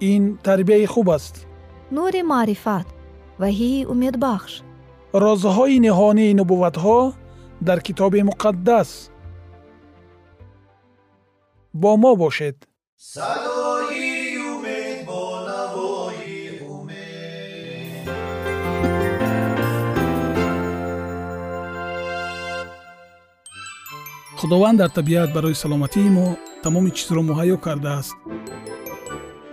ин тарбияи хуб аст. Нури маърифат ваҳии умедбахш. Розҳои ниҳонии нубувватҳо дар китоби муқаддас. Бо мо бошед. Садои умед бо навои умед. Худованд дар табиат барои саломатии мо тамоми чизро муҳайё кардааст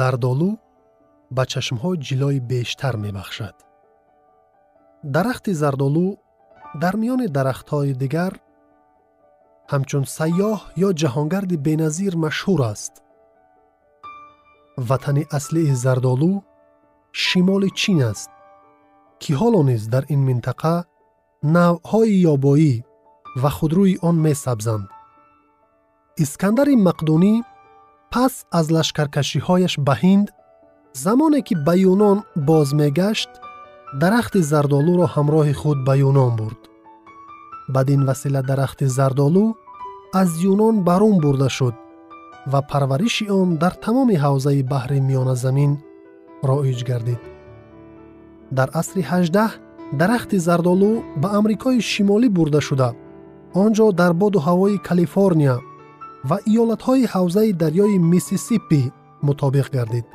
зардолу ба чашмҳо ҷилои бештар мебахшад. Дарахти зардолу дар миёни дарахтҳои дигар ҳамчун сайёҳ ё ҷаҳонгарди беназир машҳур аст. Ватани аслии зардолу шимоли чин аст ки ҳоло низ дар ин минтақа навъҳои ёбоӣ ва худрӯи он месабзанд. Искандари мақдунӣ пас аз лашкаркашиҳояш ба ҳинд замоне ки ба юнон боз мегашт дарахти зардолуро ҳамроҳи худ ба юнон бурд. Бадин васила дарахти зардолу аз юнон барун бурда шуд ва парвариши он дар тамоми ҳавзаи баҳри миёназамин роиҷ гардид. Дар асри ҳаждаҳ дарахти зардолу ба амрикои шимолӣ бурда шуда. Он ҷо дар боду ҳавои калифорния ва иёлатҳои ҳавзаи дарёи миссисипи мутобиқ гардид.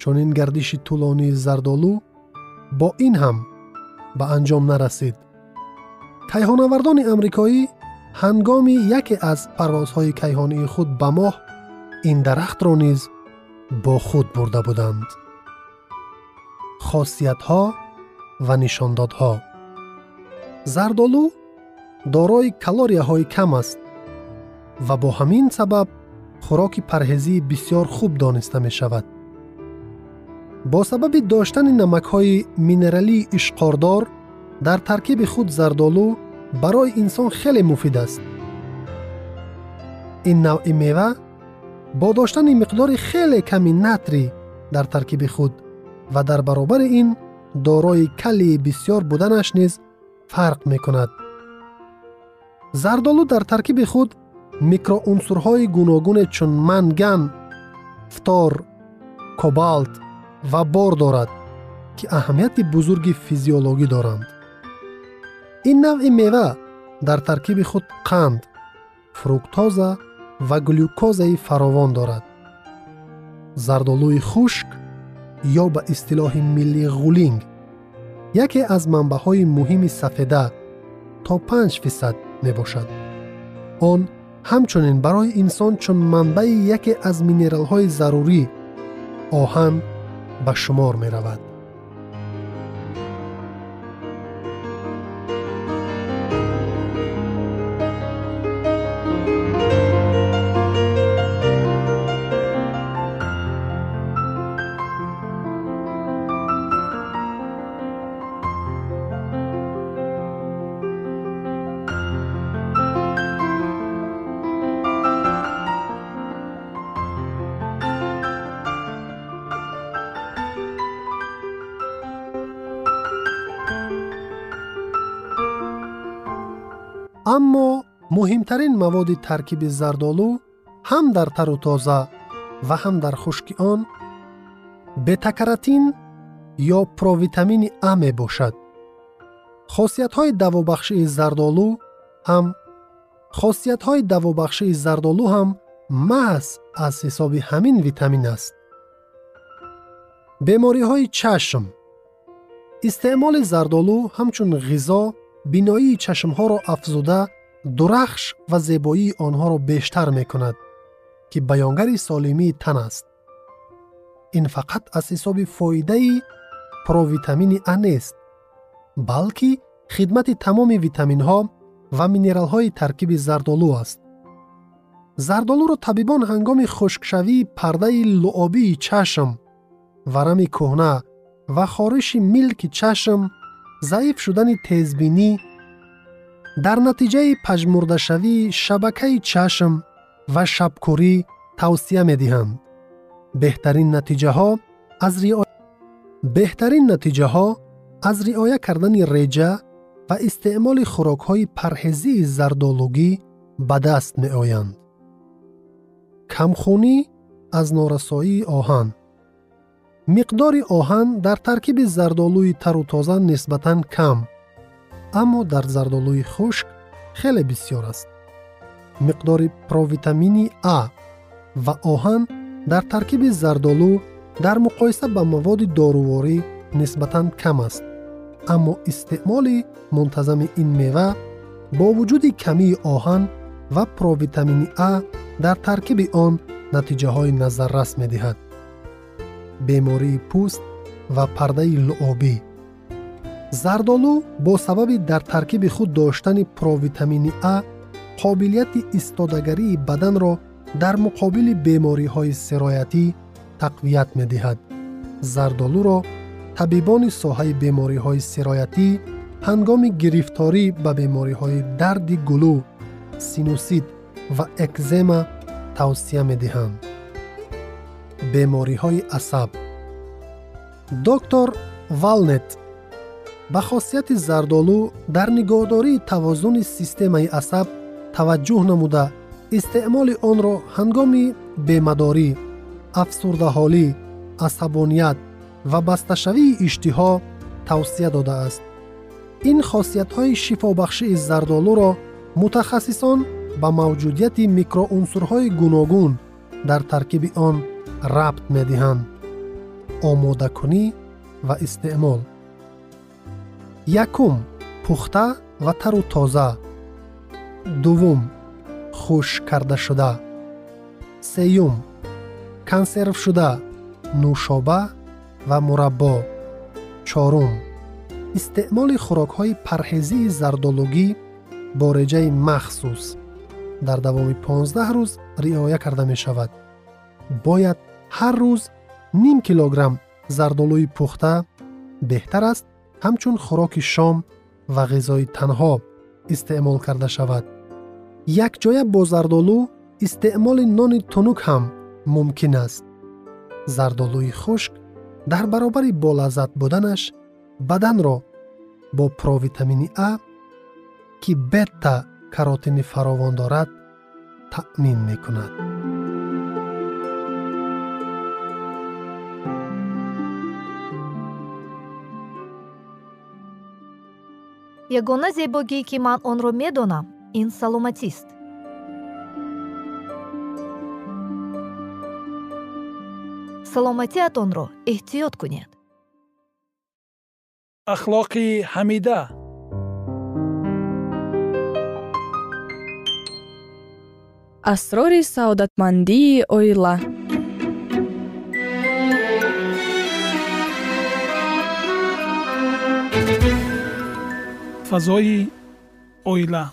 Чунин гардиши тӯлонии зардолу бо ин ҳам ба анҷом нарасид. Кайҳонавардони амрикоӣ ҳангоми яке аз парвозҳои кайҳонии худ ба моҳ ин дарахтро низ бо худ бурда буданд. Хосиятҳо ва нишондодҳо. Зардолу дорои калорияҳои кам аст ва бо ҳамин сабаб хӯроки парҳезии бисьёр хуб дониста мешавад. Бо сабаби доштани намакҳои минералии ишқордор дар таркиби худ зардолу барои инсон хеле муфид аст. Ин навъи мева бо доштани миқдори хеле ками натри дар таркиби худ ва дар баробари ин дорои калии бисьёр буданаш низ фарқ мекунад. Зардолу дар таркиби худ микроунсурҳои гуногуне чун манган фтор кобалт ва бор дорад ки аҳамияти бузурги физиологӣ доранд. Ин навъи мева дар таркиби худ қанд фруктоза ва глюкозаи фаровон дорад. Зардолӯи хушк ё ба истилоҳи милли ғулинг яке аз манбаъҳои муҳими сафеда то 5 фисад мебошад. Он ҳамчунин барои инсон чун манбаи яке аз минералҳои зарурӣ оҳан ба шумор меравад муҳимтарин маводи таркиби зардолу ҳам дар тару тоза ва ҳам дар хушки он бетакаратин ё провитамини а мебошад. Хосиятҳои давобахшии зардолу ҳам хосиятҳои давобахшии зардолу ҳам маҳз аз ҳисоби ҳамин витамин аст. Бемориҳои чашм. Истеъмоли зардолу ҳамчун ғизо биноии чашмҳоро афзуда дурахш ва зебоии онҳоро бештар мекунад ки баёнгари солимии тан аст. Ин фақат аз ҳисоби фоидаи провитамини а нест балки хидмати тамоми витаминҳо ва минералҳои таркиби зардолу аст. Зардолуро табибон ҳангоми хушкшавии пардаи луобии чашм варами кӯҳна ва хориши милки чашм заиф шудани тезбинӣ дар натиҷаи пажмурдашавии шабакаи чашм ва шабкурӣ тавсия медиҳанд. Беҳтарин натиҷаҳо аз риоя беҳтарин натиҷаҳо аз риоя кардани реҷа ва истеъмоли хӯрокҳои парҳезии зардолугӣ ба даст меоянд. Камхунӣ аз норасоии оҳан. Миқдори оҳан дар таркиби зардолӯи тару тоза нисбатан кам аммо дар зардолӯи хушк хеле бисьёр аст. Миқдори провитамини а ва оҳан дар таркиби зардолу дар муқоиса ба маводи доруворӣ нисбатан кам аст. Аммо истеъмоли мунтазами ин мева бо вуҷуди камии оҳан ва провитамини а дар таркиби он натиҷаҳои назаррас медиҳад. Бемории пӯст ва пардаи луобӣ зардолу бо сабаби дар таркиби худ доштани провитамини а қобилияти истодагарии баданро дар муқобили бемориҳои сироятӣ тақвият медиҳад. Зардолуро табибони соҳаи бемориҳои сироятӣ ҳангоми гирифторӣ ба бемориҳои дарди гулӯ синусит ва экзема тавсия медиҳанд. Бемориҳои асаб. Доктор валнет ба хосияти зардолу дар нигоҳдории тавозуни системаи асаб таваҷҷӯҳ намуда истеъмоли онро ҳангоми бемадорӣ афсурдаҳолӣ асабоният ва басташавии иштиҳо тавсия додааст. Ин хосиятҳои шифобахшии зардолуро мутахассисон ба мавҷудияти микроунсурҳои гуногун дар таркиби он рабт медиҳанд. Омодакунӣ ва истеъмол якум пухта ва тару тоза. Дуввум хушк кардашуда. Сеюм консервшуда нӯшоба ва мураббо. Чорум истеъмоли хӯрокҳои парҳезии зардолугӣ бо реҷаи махсус. Дар давоми 15 рӯз риоя карда мешавад. Бояд ҳар рӯз ним килограмм зардолӯи пухта беҳтар аст ҳамчун хӯроки шом ва ғизои танҳо истеъмол карда шавад. Якҷоя бо зардолу истеъмоли нони тунук ҳам мумкин аст. Зардолӯи хушк дар баробари болаззат буданаш баданро бо провитамини а ки бетта каротини фаровон дорад таъмин мекунад ягона зебогӣ ки ман онро медонам ин саломатист. Саломатиатонро эҳтиёт кунед. Ахлоқи ҳамида. Асрори саодатмандии оила фазои оила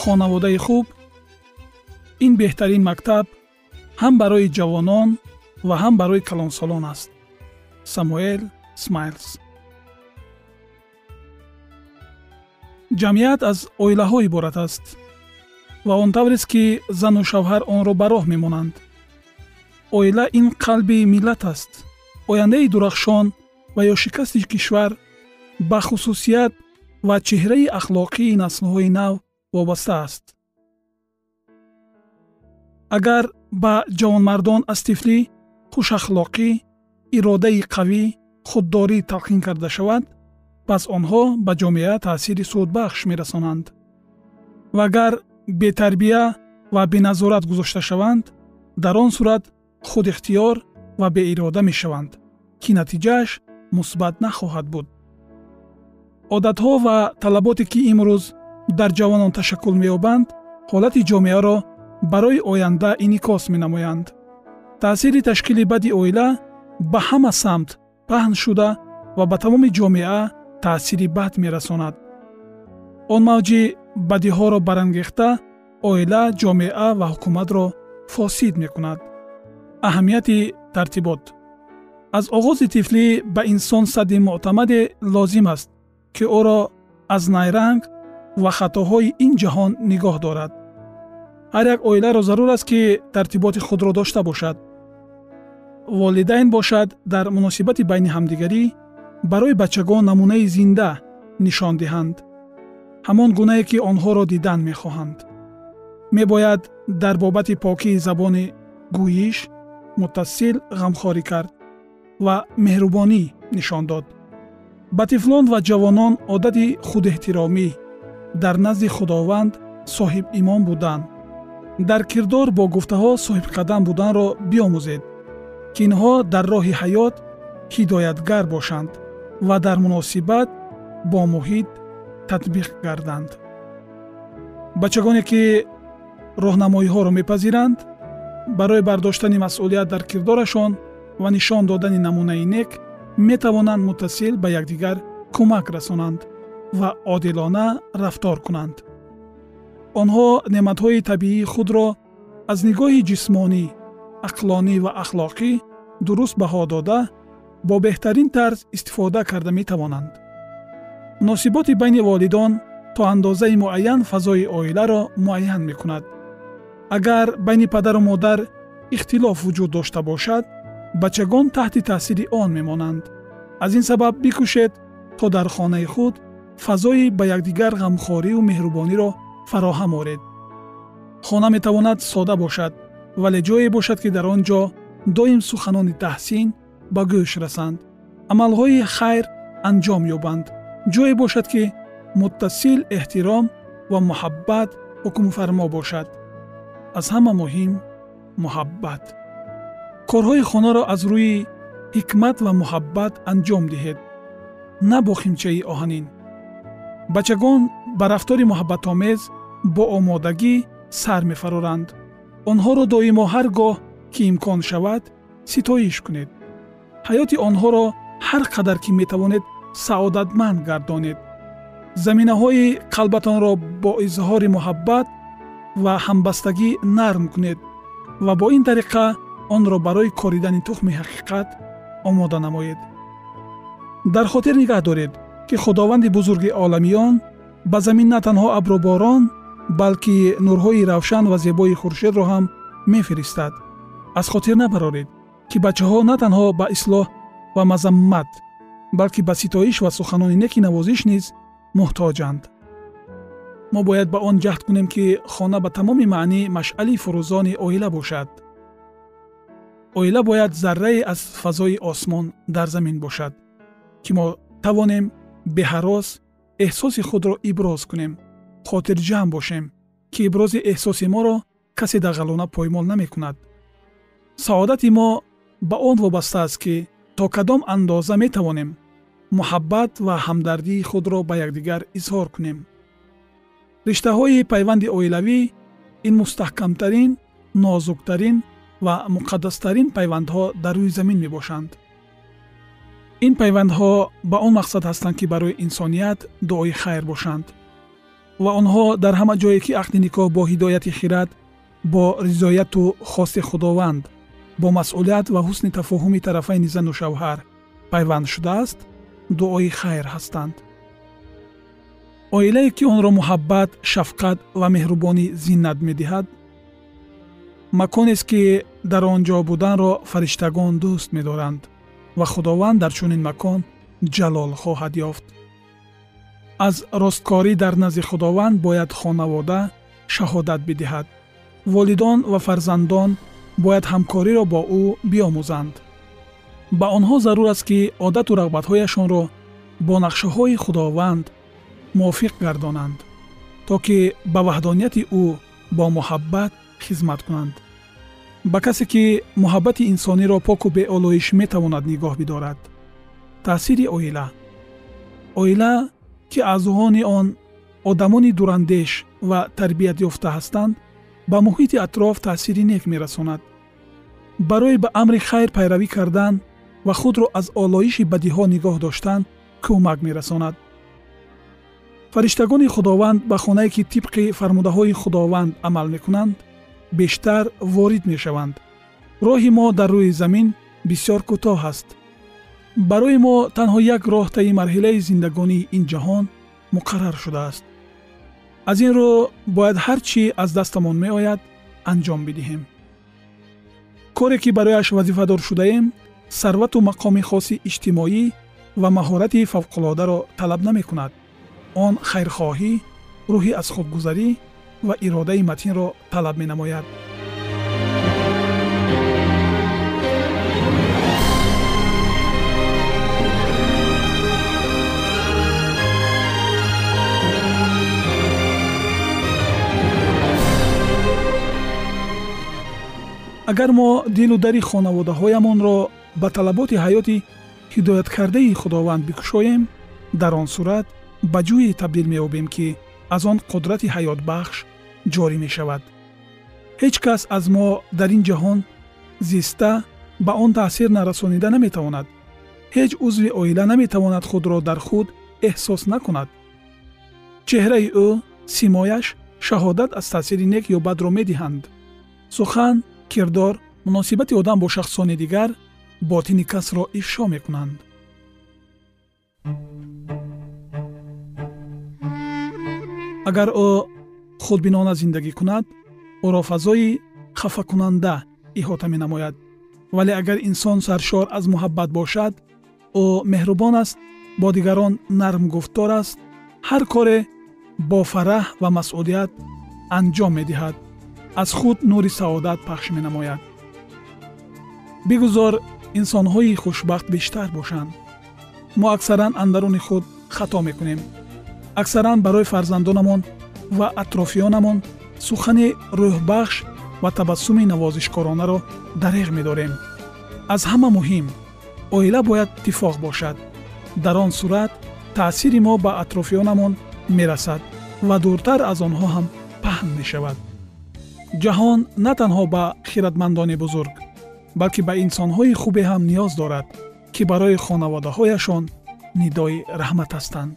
хонаводаи хуб ин беҳтарин мактаб ҳам барои ҷавонон ва ҳам барои калонсолон аст самуэл смайлс ҷамъият аз оилаҳо иборат аст ва он таврест ки зану шавҳар онро ба роҳ мемонанд оила ин қалби миллат аст. Ояндаи дурахшон ва ё шикасти кишвар ба хусусият ва чеҳраи ахлоқии наслҳои нав вобаста аст. Агар ба ҷавонмардон аз тифлӣ хушахлоқӣ иродаи қавӣ худдорӣ талқин карда шавад пас онҳо ба ҷомеа таъсири судбахш мерасонанд. Ва агар бетарбия ва беназорат гузошта шаванд дар он сурат худихтиёр ва беирода мешаванд ки натиҷааш мусбат нахоҳад буд. Одатҳо ва талаботе ки имрӯз дар ҷавонон ташаккул меёбанд ҳолати ҷомеаро барои оянда инъикос менамоянд. Таъсири ташкили бади оила ба ҳама самт паҳн шуда ва ба тамоми ҷомеа таъсири бад мерасонад. Он мавҷи бадиҳоро барангехта оила ҷомеа ва ҳукуматро фосид мекунад аҳамияти тартибот. Аз оғози тифлӣ ба инсон садди муътамаде лозим аст ки ӯро аз найранг ва хатоҳои ин ҷаҳон нигоҳ дорад. Ҳар як оиларо зарур аст ки тартиботи худро дошта бошад. Волидайн бошад дар муносибати байни ҳамдигарӣ барои бачагон намунаи зинда нишон диҳанд. Ҳамон гунае ки онҳоро дидан мехоҳанд. Мебояд дар бобати покии забони гӯиш муттасил ғамхорӣ кард ва меҳрубонӣ нишон дод. Ба тифлон ва ҷавонон одати худэҳтиромӣ дар назди худованд соҳибимон будан дар кирдор бо гуфтаҳо соҳибқадам буданро биомӯзед ки инҳо дар роҳи ҳаёт ҳидоятгар бошанд ва дар муносибат бо муҳит татбиқ гарданд. Бачагоне ки роҳнамоиҳоро мепазиранд барои бардоштани масъулият дар кирдорашон ва нишон додани намунаи нек метавонанд муттасил ба якдигар кӯмак расонанд ва одилона рафтор кунанд. Онҳо неъматҳои табиии худро аз нигоҳи ҷисмонӣ ақлонӣ ва ахлоқӣ дуруст баҳо дода бо беҳтарин тарз истифода карда метавонанд. Муносиботи байни волидон то андозаи муайян фазои оиларо муайян мекунад агар байни падару модар ихтилоф вуҷуд дошта бошад бачагон таҳти таъсири он мемонанд аз ин сабаб бикӯшед то дар хонаи худ фазои ба якдигар ғамхориву меҳрубониро фароҳам оред хона метавонад сода бошад вале ҷое бошад ки дар он ҷо доим суханони таҳсин ба гӯш расанд амалҳои хайр анҷом ёбанд ҷое бошад ки муттасил эҳтиром ва муҳаббат ҳукмфармо бошад аз ҳама муҳим муҳаббат. Корҳои хонаро аз рӯи ҳикмат ва муҳаббат анҷом диҳед. На бо химчаи оҳанин. Бачагон ба рафтори муҳаббатомез бо омодагӣ сар мефароранд. Онҳоро доимо ҳар гоҳ ки имкон шавад ситоиш кунед. Ҳаёти онҳоро ҳар қадар ки метавонед саодатманд гардонед. Заминаҳои қалбатонро бо изҳори муҳаббат ва ҳамбастагӣ нарм кунед ва бо ин тариқа онро барои коридани тухми ҳақиқат омода намоед. Дар хотир нигоҳ доред ки худованди бузурги оламиён ба замин на танҳо абруборон балки нурҳои равшан ва зебои хуршедро ҳам мефиристад. Аз хотир набароред ки бачаҳо на танҳо ба ислоҳ ва мазаммат балки ба ситоиш ва суханони неки навозиш низ муҳтоҷанд мо бояд ба он ҷаҳд кунем ки хона ба тамоми маънӣ машъали фурӯзони оила бошад оила бояд заррае аз фазои осмон дар замин бошад ки мо тавонем беҳарос эҳсоси худро иброз кунем хотирҷамъ бошем ки ибрози эҳсоси моро касе дағалона поймол намекунад саодати мо ба он вобаста аст ки то кадом андоза метавонем муҳаббат ва ҳамдардии худро ба якдигар изҳор кунем риштаҳои пайванди оилавӣ ин мустаҳкамтарин нозуктарин ва муқаддастарин пайвандҳо дар рӯи замин мебошанд. Ин пайвандҳо ба он мақсад ҳастанд ки барои инсоният дуои хайр бошанд ва онҳо дар ҳама ҷое ки ақди никоҳ бо ҳидояти хирад бо ризояту хости худованд бо масъулият ва ҳусни тафоҳуми тарафайни зану шавҳар пайванд шудааст дуои хайр ҳастанд оилае ки онро муҳаббат шафқат ва меҳрубонӣ зиннат медиҳад маконест ки дар он ҷо буданро фариштагон дӯст медоранд ва худованд дар чунин макон ҷалол хоҳад ёфт. Аз росткорӣ дар назди худованд бояд хонавода шаҳодат бидиҳад. Волидон ва фарзандон бояд ҳамкориро бо ӯ биомӯзанд. Ба онҳо зарур аст ки одату рағбатҳояшонро бо нақшаҳои худованд мувофиқ гардонанд то ки ба ваҳдонияти ӯ бо муҳаббат хизмат кунанд. Ба касе ки муҳаббати инсониро поку беолоиш метавонад нигоҳ бидорад таъсири оила. Оила ки аъзоҳони он одамони дурандеш ва тарбиятёфта ҳастанд ба муҳити атроф таъсири нек мерасонад. Барои ба амри хайр пайравӣ кардан ва худро аз олоиши бадиҳо нигоҳ доштан кӯмак мерасонад фариштагони худованд ба хонае ки тибқи фармудаҳои худованд амал мекунанд бештар ворид мешаванд. Роҳи мо дар рӯи замин бисьёр кӯтоҳ аст. Барои мо танҳо як роҳ таи марҳилаи зиндагонии ин ҷаҳон муқаррар шудааст. Аз ин рӯ бояд ҳар чӣ аз дастамон меояд анҷом бидиҳем. Коре ки барояш вазифадор шудаем сарвату мақоми хоси иҷтимоӣ ва маҳорати фавқулодаро талаб намекунад он хайрхоҳӣ рӯҳи аз худгузарӣ ва иродаи матинро талаб менамояд. Агар мо дилу дари хонаводаҳоямонро ба талаботи ҳаёти ҳидояткардаи худованд бикушоем дар он сурат ба ҷӯе табдил меёбем ки аз он қудрати ҳаётбахш ҷорӣ мешавад. Ҳеҷ кас аз мо дар ин ҷаҳон зиста ба он таъсир нарасонида наметавонад. Ҳеҷ узви оила наметавонад худро дар худ эҳсос накунад. Чеҳраи ӯ симояш шаҳодат аз таъсири нек ё бадро медиҳанд. Сухан кирдор муносибати одам бо шахсони дигар ботини касро ифшо мекунанд агар ӯ худбинона зиндагӣ кунад ӯро фазои хафакунанда иҳота менамояд вале агар инсон саршор аз муҳаббат бошад ӯ меҳрубон аст бо дигарон нарм гуфтор аст ҳар коре бо фараҳ ва масъулият анҷом медиҳад аз худ нури саодат пахш менамояд бигузор инсонҳои хушбахт бештар бошанд мо аксаран андаруни худ хато мекунем аксаран барои фарзандонамон ва атрофиёнамон сухани рӯҳбахш ва табассуми навозишкоронаро дареғ медорем. Аз ҳама муҳим оила бояд иттифоқ бошад. Дар он сурат таъсири мо ба атрофиёнамон мерасад ва дуртар аз онҳо ҳам паҳн мешавад. Ҷаҳон на танҳо ба хиратмандони бузург балки ба инсонҳои хубе ҳам ниёз дорад ки барои хонаводаҳояшон нидои раҳмат ҳастанд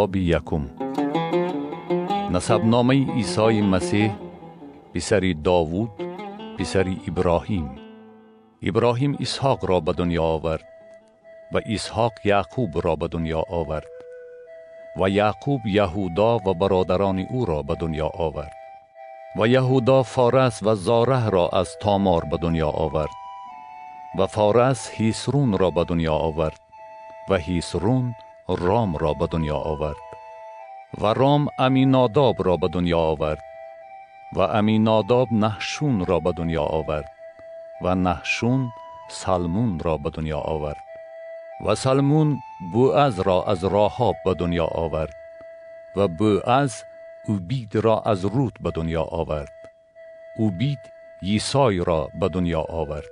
باب یکم. نسبنامه عیسی مسیح پسر داوود پسر ابراهیم. ابراهیم اسحاق را به دنیا آورد و اسحاق یعقوب را به دنیا آورد و یعقوب یهودا و برادران او را به دنیا آورد و یهودا فارس و زاره را از تامار به دنیا آورد و فارس هیسرون را به دنیا آورد و هیسرون رام را به دنیا آورد و رام امیناداب را به دنیا آورد و امیناداب نحشون را به دنیا آورد و نحشون سلمون را به دنیا آورد و سلمون بوعز را از راهاب به دنیا آورد و بوعز اوبید را از روت به دنیا آورد. اوبید یسای را به دنیا آورد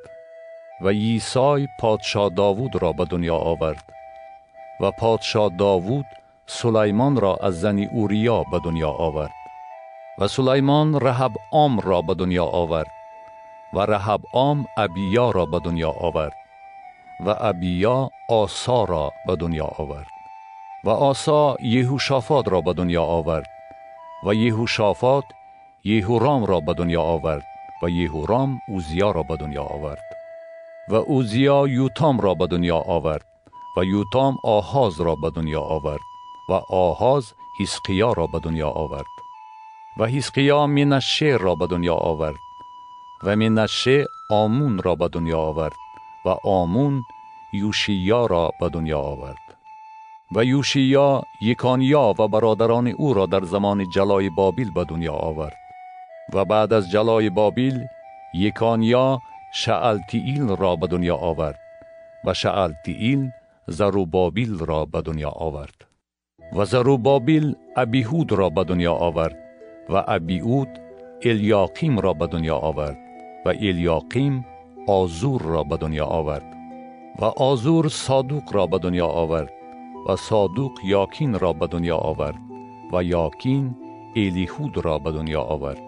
و یسای پادشاه داوود را به دنیا آورد. و پادشاه داوود سلیمان را از زنی اوریا به دنیا آورد. و سلیمان رهب آم را به دنیا آورد و رهب آم ابیا را به دنیا آورد و ابیا آسا را به دنیا آورد. و آسا یهوشافات را به دنیا آورد و یهوشافات یهورام را به دنیا آورد و یهورام اوزیا را به دنیا آورد و اوزیا یوتام را به دنیا آورد. و یوتام آهاز را به دنیا آورد و آهاز حسقیا را به دنیا آورد. و حسقیا منشه را به دنیا آورد و منشه آمون را به دنیا آورد و آمون یوشیا را به دنیا آورد. و یوشیا یکانیا و برادران او را در زمان جلای بابیل به دنیا آورد. و بعد از جلای بابیل یکانیا شعلتیل را به دنیا آورد و شعلتیل زروبابیل را به دنیا آورد و زروبابیل ابیهود را به دنیا آورد و ابیهود الیاقیم را به دنیا آورد و الیاقیم آزور را به دنیا آورد و آزور صادوق را به دنیا آورد و صادوق یاکین را به دنیا آورد و یاکین الیهود را به دنیا آورد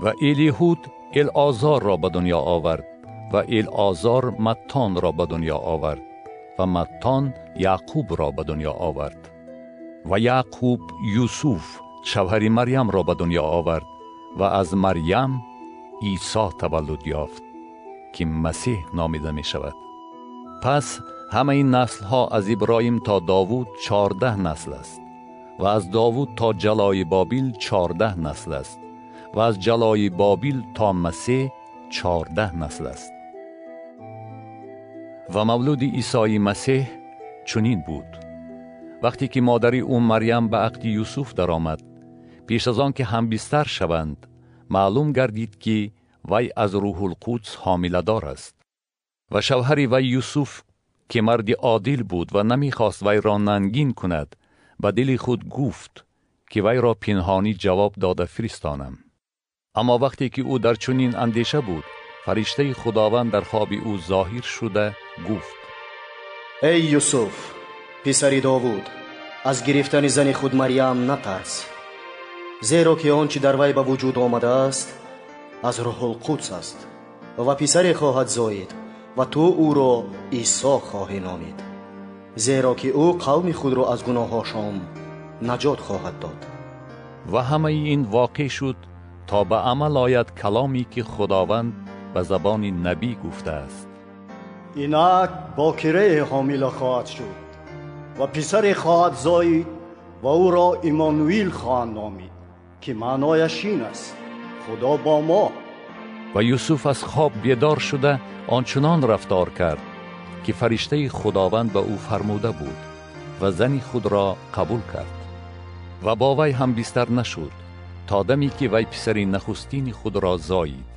و الیهود الازار را به دنیا آورد و الازار متان را به دنیا آورد و متان یعقوب را به دنیا آورد و یعقوب یوسف شوهر مریم را به دنیا آورد و از مریم عیسی تولد یافت که مسیح نامیده می شود. پس همه این نسل ها از ابراهیم تا داوود چارده نسل است و از داوود تا جلای بابیل چارده نسل است و از جلای بابیل تا مسیح چارده نسل است. و مولود عیسی مسیح چنین بود. وقتی که مادری او مریم به عقد یوسف درآمد پیش از آن که هم بیستر شوند معلوم گردید که وی از روح القدس حامله دار است و شوهر وی یوسف که مرد عادل بود و نمی‌خواست وی را ننگین کند به دل خود گفت که وی را پنهانی جواب داده فرستانم. اما وقتی که او در چنین اندیشه بود фариштаи худованд дар хоби ӯ зоҳир шуда гуфт. Эй юсуф писари довуд аз гирифтани зани худ марьям натарс зеро ки он чи дар вай ба вуҷуд омадааст аз рӯҳулқудс аст ва писаре хоҳад зоид ва ту ӯро исо хоҳӣ номид. Зеро ки ӯ қавми худро аз гуноҳҳошон наҷот хоҳад дод. Ва ҳамаи ин воқеъ шуд то ба амал ояд каломе ки худованд به زبان نبی گفته است. اینک باکره حامله خواهد شد و پسر خواهد زایید و او را ایمانویل خواهد نامید که معنایش این است. خدا با ما. و یوسف از خواب بیدار شده آنچنان رفتار کرد که فرشته خداوند به او فرموده بود و زنی خود را قبول کرد. و با وی هم بیستر نشد تا دمی که وی پسر نخستین خود را زایید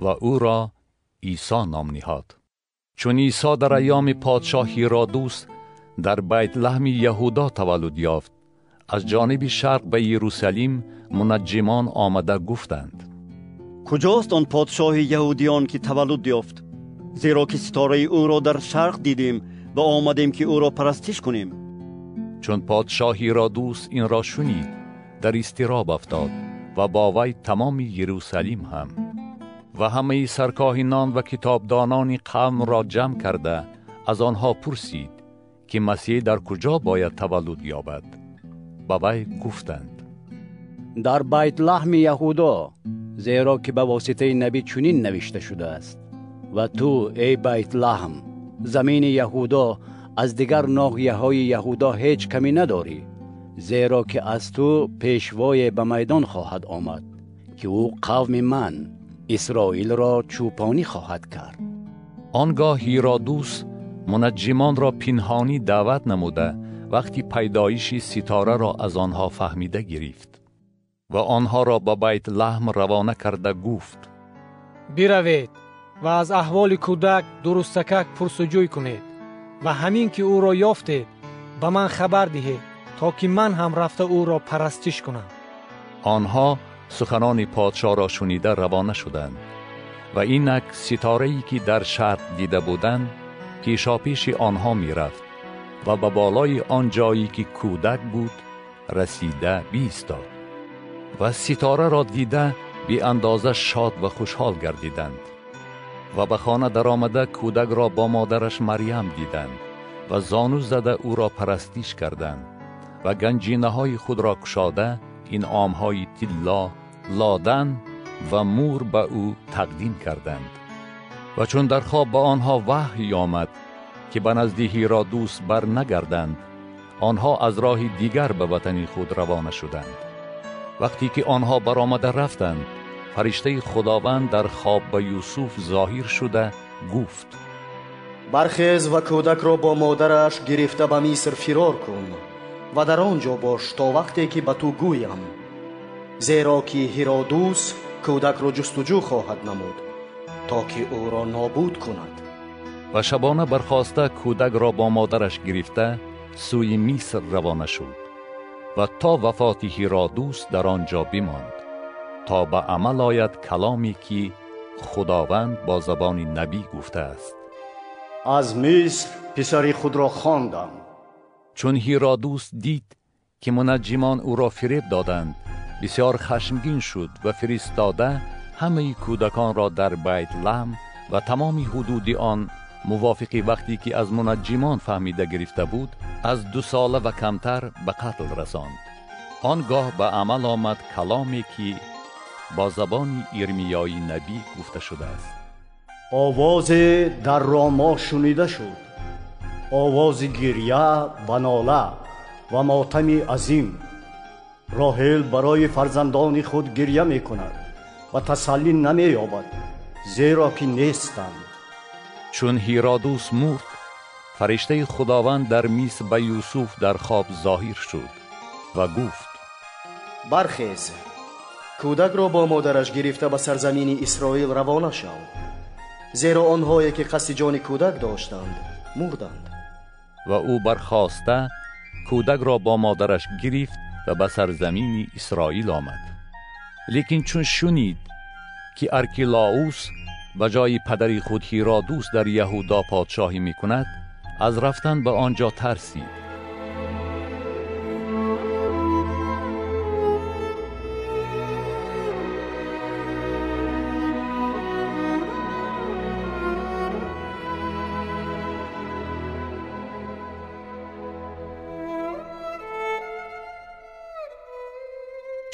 و او را عیسی نام نهاد. چون عیسی در ایام پادشاه دوست در بیت لحم یهودا تولد یافت. از جانب شرق به یروسلیم منجمان آمده گفتند. کجاست آن پادشاه یهودیان که تولد یافت؟ زیرا که ستاره او را در شرق دیدیم و آمدیم که او را پرستش کنیم. چون پادشاه را دوست این را شنید در استراب افتاد و با وی تمام یروسلیم هم. و همه سرکاهینان و کتابدانان قوم را جمع کرده از آنها پرسید که مسیح در کجا باید تولد یابد. با وی گفتند در بیت لحم یهودا زیرا که به واسطه نبی چنین نوشته شده است. و تو ای بیت لحم زمین یهودا از دیگر ناغیه های یهودا هیچ کمی نداری زیرا که از تو پیشوای به میدان خواهد آمد که او قوم من. Омад ки ӯ қавми ман исроилро чӯпонӣ хоҳад кард он гоҳ ҳиродус мунаҷҷимонро пинҳонӣ даъват намуда و вақти пайдоиши ситораро аз онҳо фаҳмида гирифт ва онҳоро ба байтлаҳм равона карда гуфт биравед ва аз аҳволи кӯдак дурустакак пурсуҷӯй кунед ва ҳамин ки ӯро ёфтед ба ман хабар диҳед то ки ман ҳам рафта ӯро парастиш кунам онҳо суханони подшоҳро шунида равона шуданд. Ва инак ситорае ки дар шарқ дида буданд пешопеши онҳо мерафт ва ба болои он ҷое ки кӯдак буд расида биистод ва ситораро дида беандоза шод ва хушҳол гардиданд. Ва ба хона даромада кӯдакро бо модараш марьям диданд ва зону зада ӯро парастиш карданд ва ганҷинаҳои худро кушода инъомҳои тилло лодан ва мур ба ӯ тақдим карданд ва чун дар хоб ба онҳо ваҳй омад ки ба назди ҳиродус барнагарданд онҳо аз роҳи дигар ба ватани худ равона шуданд вақте ки онҳо баромада рафтанд фариштаи худованд дар хоб ба юсуф зоҳир шуда гуфт бархез ва кӯдакро бо модараш гирифта ба миср фирор кун ва дар он ҷо бош то вақте ки ба ту гӯям. Зеро ки ҳиродус кӯдакро ҷустуҷӯ хоҳад намуд то ки ӯро нобуд кунад. Ва шабона бархоста кӯдакро бо модараш гирифта сӯи миср равона шуд. Ва то вафоти ҳиродус дар он ҷо бимонд то ба амал ояд каломе ки худованд бо забони набӣ гуфтааст. Аз миср писари худро хондам чун ҳиродус дид ки мунаҷҷимон ӯро фиреб доданд бисьёр хашмгин шуд ва фиристода ҳамаи кӯдаконро дар байтлаҳм ва тамоми ҳудуди он мувофиқи вақте ки аз мунаҷҷимон фаҳмида гирифта буд аз ду сола ва камтар ба қатл расонд он гоҳ ба амал омад каломе ки бо забони ирмиёи набӣ гуфта шудааст овозе дар ромо шунида шуд овози гирья ва нола ва мотами азим роҳел барои фарзандони худ гирья мекунад ва тасаллӣ намеёбад зеро ки нестанд чун ҳиродус мурд фариштаи худованд дар миср ба юсуф дар хоб зоҳир шуд ва гуфт бархез кӯдакро бо модараш гирифта ба сарзамини исроил равона шав зеро онҳое ки қасди ҷони кӯдак доштанд мурданд ва ӯ бархоста кӯдакро бо модараш гирифт ва ба сарзамини исроил омад лекин чун шунид ки аркилоус ба ҷои падари худ ҳиродус дар яҳуда подшоҳӣ мекунад аз рафтан ба он